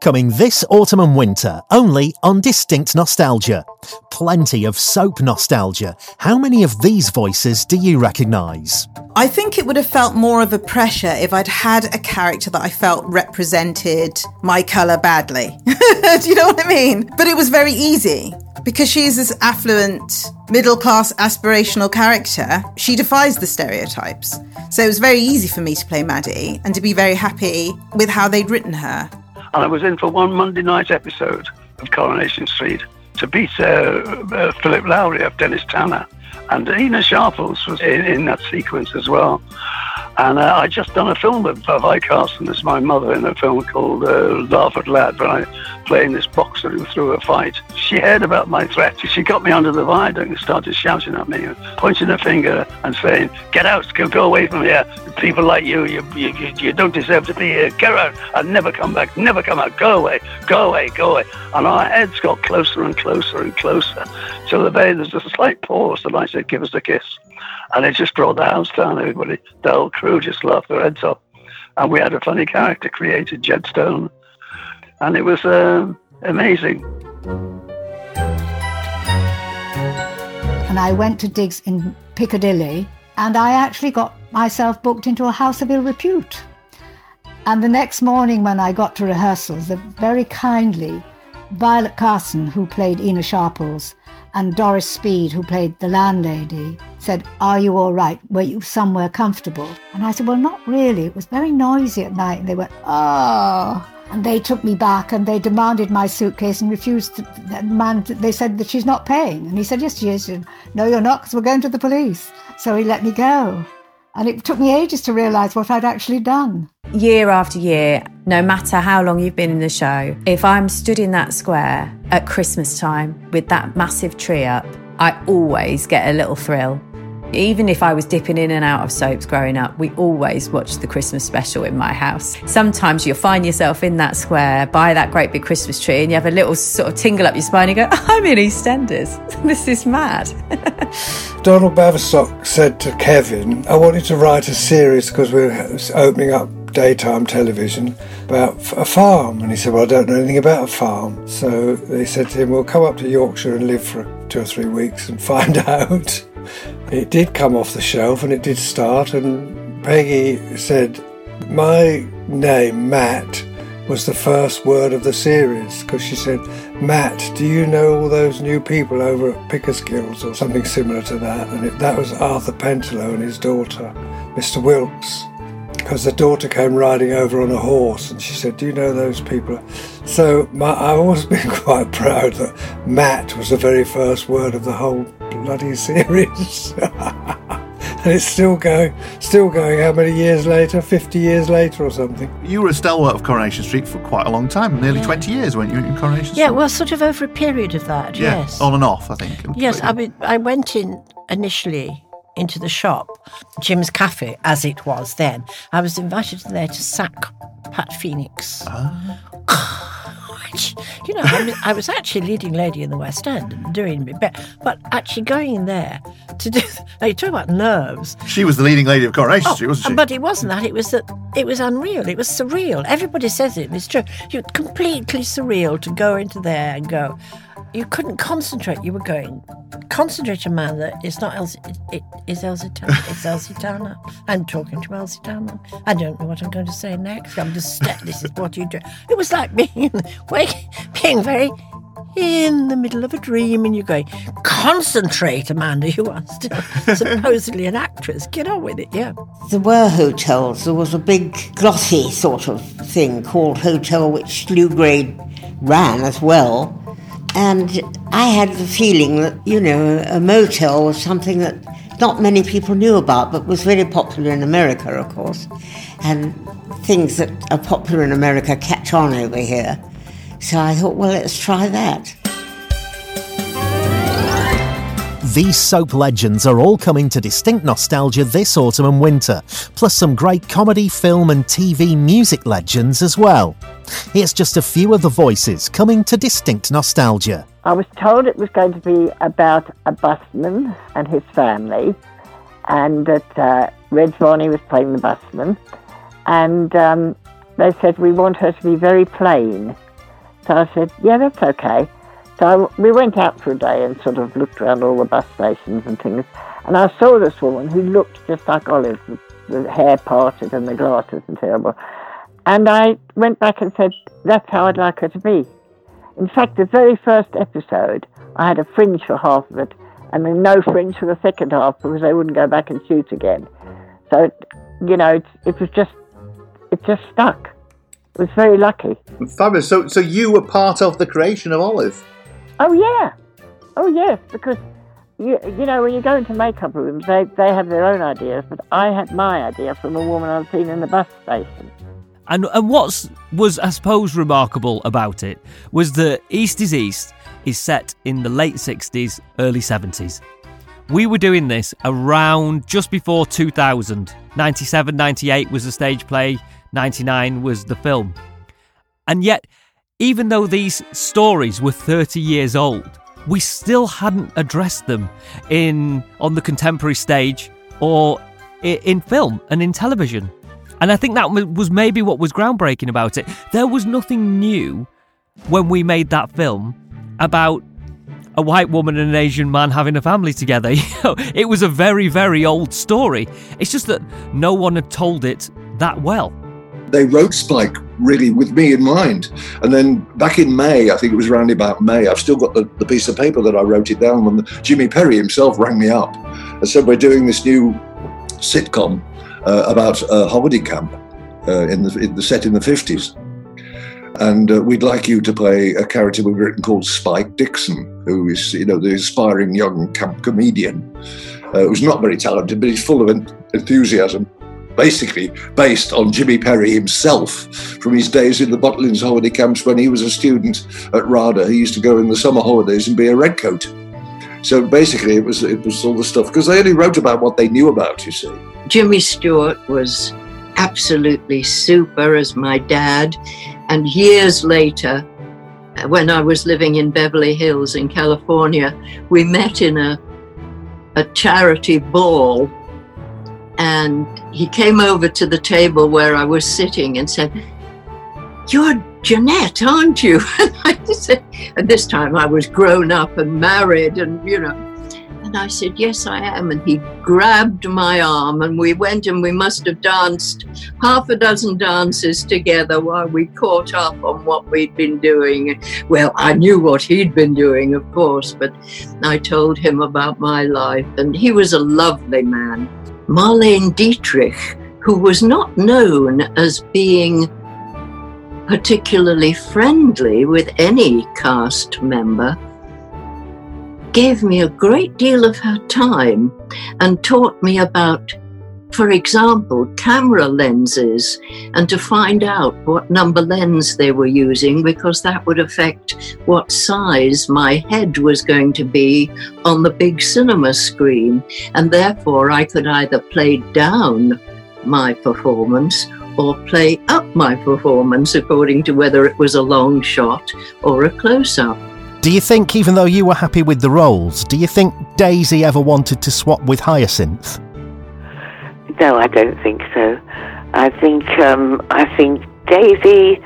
Coming this autumn and winter, only on Distinct Nostalgia. Plenty of soap nostalgia. How many of these voices do you recognise? I think it would have felt more of a pressure if I'd had a character that I felt represented my colour badly. do you know what I mean? But it was very easy because she's this affluent, middle class, aspirational character. She defies the stereotypes. So it was very easy for me to play Maddie and to be very happy with how they'd written her and I was in for one Monday night episode of Coronation Street to beat uh, uh, Philip Lowrie of Dennis Tanner. And Ena Sharples was in, in that sequence as well. And uh, I just done a film with Vi Carson as my mother in a film called uh, Larford Lad, when I playing this boxer who threw a fight. She heard about my threat. She got me under the viaduct and started shouting at me, pointing her finger and saying, "Get out! Go, go away from here! People like you, you, you, you don't deserve to be here. Get out and never come back. Never come out. Go away! Go away! Go away!" And our heads got closer and closer and closer till the day there's a slight pause, and I said, "Give us a kiss." And it just brought the house down. Everybody, the whole crew just laughed their heads off. And we had a funny character created, Jed Stone. And it was uh, amazing. And I went to digs in Piccadilly and I actually got myself booked into a house of ill repute. And the next morning, when I got to rehearsals, very kindly, Violet Carson, who played Ena Sharples, and Doris Speed, who played the landlady, said, Are you all right? Were you somewhere comfortable? And I said, Well, not really. It was very noisy at night. And they went, Oh. And they took me back and they demanded my suitcase and refused to, the man, they said that she's not paying. And he said, Yes, she is. Said, no, you're not, because we're going to the police. So he let me go. And it took me ages to realise what I'd actually done. Year after year, no matter how long you've been in the show, if I'm stood in that square at Christmas time with that massive tree up, I always get a little thrill even if I was dipping in and out of soaps growing up, we always watched the Christmas special in my house. Sometimes you'll find yourself in that square by that great big Christmas tree and you have a little sort of tingle up your spine and you go, I'm in EastEnders. this is mad. Donald Baverstock said to Kevin, I wanted to write a series because we're opening up daytime television about a farm. And he said, Well, I don't know anything about a farm. So they said to him, Well, come up to Yorkshire and live for two or three weeks and find out. It did come off the shelf and it did start, and Peggy said, My name, Matt, was the first word of the series because she said, Matt, do you know all those new people over at Pickersgills or something similar to that? And it, that was Arthur Pentelow and his daughter, Mr. Wilks because the daughter came riding over on a horse and she said, Do you know those people? So my, I've always been quite proud that Matt was the very first word of the whole bloody series. and it's still going, still going. How many years later? 50 years later or something. You were a stalwart of Coronation Street for quite a long time, nearly yeah. 20 years, weren't you, in Coronation Street? Yeah, well, sort of over a period of that, yeah, yes. On and off, I think. Yes, I mean, I went in initially into the shop, Jim's Cafe, as it was then. I was invited there to sack Pat Phoenix. Ah. You know, I was, I was, actually leading lady in the West End and doing me but actually going in there to do. Now you talk about nerves. She was the leading lady of Coronation oh, Street, wasn't she? But it wasn't that. It was that. It was unreal. It was surreal. Everybody says it, and it's true. You're completely surreal to go into there and go you couldn't concentrate. You were going, concentrate a man that is not Elsie, it, it is Elsie Tanner. It's Elsie Tanner. I'm talking to Elsie Tanner. I don't know what I'm going to say next. I'm just, this is what you do. It was like being, wake, being very in the middle of a dream and you're going, concentrate, Amanda, you are still supposedly an actress. Get on with it, yeah. There were hotels. There was a big glossy sort of thing called Hotel, which Lew Grade ran as well. And I had the feeling that, you know, a motel was something that not many people knew about, but was very popular in America, of course. And things that are popular in America catch on over here. So I thought, well, let's try that. These soap legends are all coming to distinct nostalgia this autumn and winter, plus some great comedy, film, and TV music legends as well. Here's just a few of the voices coming to distinct nostalgia. I was told it was going to be about a busman and his family, and that uh, Reg Varney was playing the busman. And um, they said, We want her to be very plain. So I said, yeah, that's okay. So I, we went out for a day and sort of looked around all the bus stations and things. And I saw this woman who looked just like Olive, with the hair parted and the glasses and terrible. And I went back and said, that's how I'd like her to be. In fact, the very first episode, I had a fringe for half of it and then no fringe for the second half because they wouldn't go back and shoot again. So, you know, it, it was just, it just stuck. It was very lucky. Fabulous. So, so you were part of the creation of Olive. Oh yeah, oh yes, because you you know when you go into makeup rooms, they they have their own ideas, but I had my idea from a woman I'd seen in the bus station. And and what was I suppose remarkable about it was that East is East is set in the late 60s, early 70s. We were doing this around just before 2000. 97, 98 was the stage play, 99 was the film. And yet, even though these stories were 30 years old, we still hadn't addressed them in on the contemporary stage or in film and in television. And I think that was maybe what was groundbreaking about it. There was nothing new when we made that film about a white woman and an Asian man having a family together. it was a very, very old story. It's just that no one had told it that well. They wrote Spike really with me in mind. And then back in May, I think it was around about May, I've still got the, the piece of paper that I wrote it down when Jimmy Perry himself rang me up and said, We're doing this new sitcom uh, about a holiday camp uh, in, the, in the set in the 50s and uh, we'd like you to play a character we've written called Spike Dixon, who is, you know, the aspiring young camp comedian, uh, who's not very talented, but he's full of enthusiasm. Basically, based on Jimmy Perry himself from his days in the Butlins holiday camps when he was a student at RADA. He used to go in the summer holidays and be a redcoat. So basically, it was it was all the stuff because they only wrote about what they knew about. You see, Jimmy Stewart was absolutely super as my dad. And years later, when I was living in Beverly Hills in California, we met in a, a charity ball. And he came over to the table where I was sitting and said, You're Jeanette, aren't you? And I said, and this time I was grown up and married and, you know, and I said, Yes, I am. And he grabbed my arm and we went and we must have danced half a dozen dances together while we caught up on what we'd been doing. Well, I knew what he'd been doing, of course, but I told him about my life and he was a lovely man. Marlene Dietrich, who was not known as being particularly friendly with any cast member, gave me a great deal of her time and taught me about, for example, camera lenses and to find out what number lens they were using because that would affect what size my head was going to be on the big cinema screen. And therefore, I could either play down my performance or play up my performance according to whether it was a long shot or a close up. Do you think, even though you were happy with the roles, do you think Daisy ever wanted to swap with Hyacinth? No, I don't think so. I think um, I think Daisy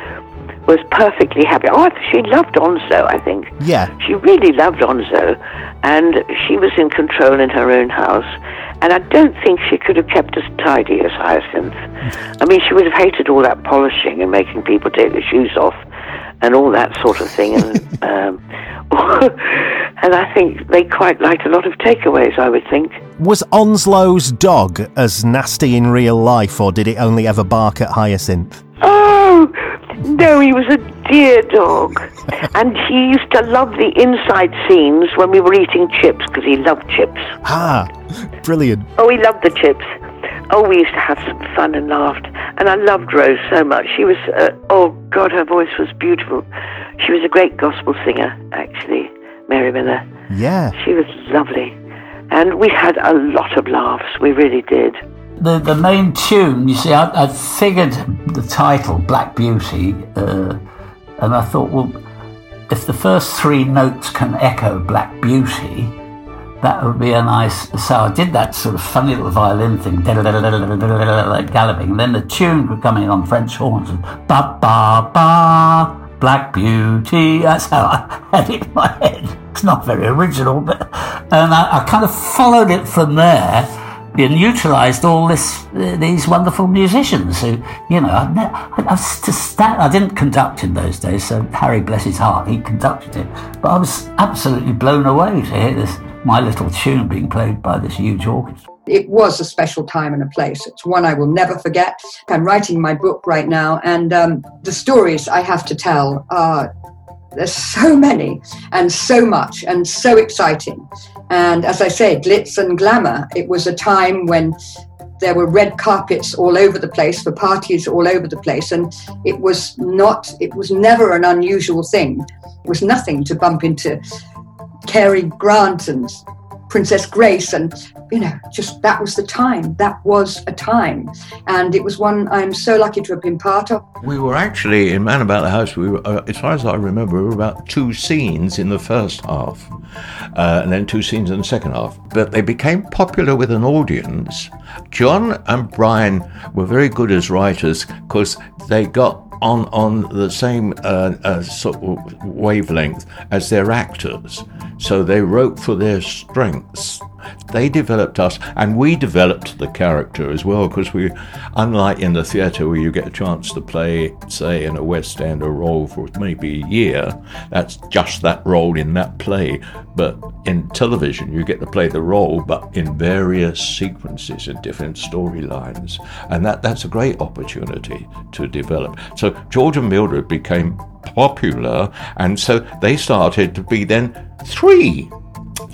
was perfectly happy. Oh, she loved Onslow. I think. Yeah. She really loved Onslow, and she was in control in her own house. And I don't think she could have kept as tidy as Hyacinth. I mean, she would have hated all that polishing and making people take their shoes off and all that sort of thing. And um, and I think they quite liked a lot of takeaways. I would think. Was Onslow's dog as nasty in real life, or did it only ever bark at Hyacinth? Oh no, he was a dear dog, and he used to love the inside scenes when we were eating chips because he loved chips. Ah, brilliant. Oh, he loved the chips. Oh, we used to have some fun and laughed. And I loved Rose so much. She was, uh, oh God, her voice was beautiful. She was a great gospel singer, actually, Mary Millar. Yeah. She was lovely. And we had a lot of laughs. We really did. The, the main tune, you see, I, I figured the title, Black Beauty, uh, and I thought, well, if the first three notes can echo Black Beauty, that would be a nice. So I did that sort of funny little violin thing, like galloping. And then the tune would come in on French horns, and ba ba ba Black Beauty. That's how I had it in my head. It's not very original, but and I, I kind of followed it from there and utilised all this these wonderful musicians who you know I, I, I, just I didn't conduct in those days so Harry bless his heart he conducted it but I was absolutely blown away to hear this my little tune being played by this huge orchestra it was a special time and a place. It's one I will never forget. I'm writing my book right now, and um, the stories I have to tell are there's so many and so much and so exciting. And as I say, glitz and glamour. It was a time when there were red carpets all over the place for parties all over the place, and it was not. It was never an unusual thing. It was nothing to bump into Cary Grant and Princess Grace, and you know, just that was the time. That was a time, and it was one I'm so lucky to have been part of. We were actually in Man About the House. We were, uh, as far as I remember, we were about two scenes in the first half, uh, and then two scenes in the second half. But they became popular with an audience. John and Brian were very good as writers because they got on on the same uh, uh, sort of wavelength as their actors. So they wrote for their strengths. They developed us, and we developed the character as well, because we, unlike in the theatre where you get a chance to play, say, in a West End a role for maybe a year, that's just that role in that play. But in television, you get to play the role, but in various sequences and different storylines, and that, that's a great opportunity to develop. So George and Mildred became popular, and so they started to be then three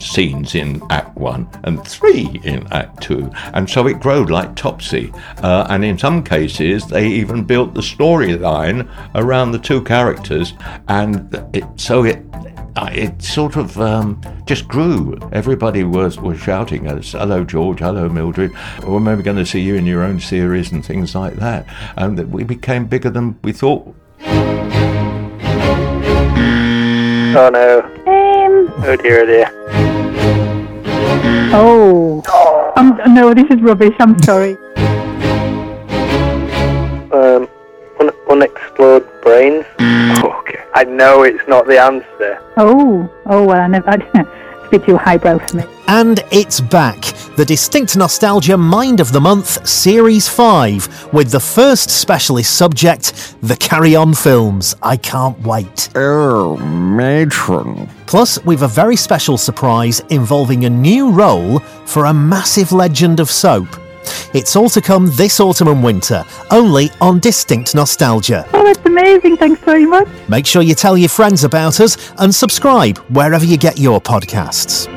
scenes in Act One and three in Act Two, and so it grew like Topsy. Uh, and in some cases, they even built the storyline around the two characters, and it, so it it sort of um, just grew. Everybody was, was shouting at us, "Hello, George! Hello, Mildred! We're maybe going to see you in your own series and things like that." And we became bigger than we thought. Oh no. Um. Oh dear, oh dear. Oh. Um, no, this is rubbish. I'm sorry. Um, un- unexplored brains. okay. I know it's not the answer. Oh. Oh well, I never. I, it's a bit too highbrow for me. And it's back, the Distinct Nostalgia Mind of the Month Series 5, with the first specialist subject, the Carry On films. I can't wait. Oh, matron. Plus, we've a very special surprise involving a new role for a massive legend of soap. It's all to come this autumn and winter, only on Distinct Nostalgia. Oh, that's amazing. Thanks very much. Make sure you tell your friends about us and subscribe wherever you get your podcasts.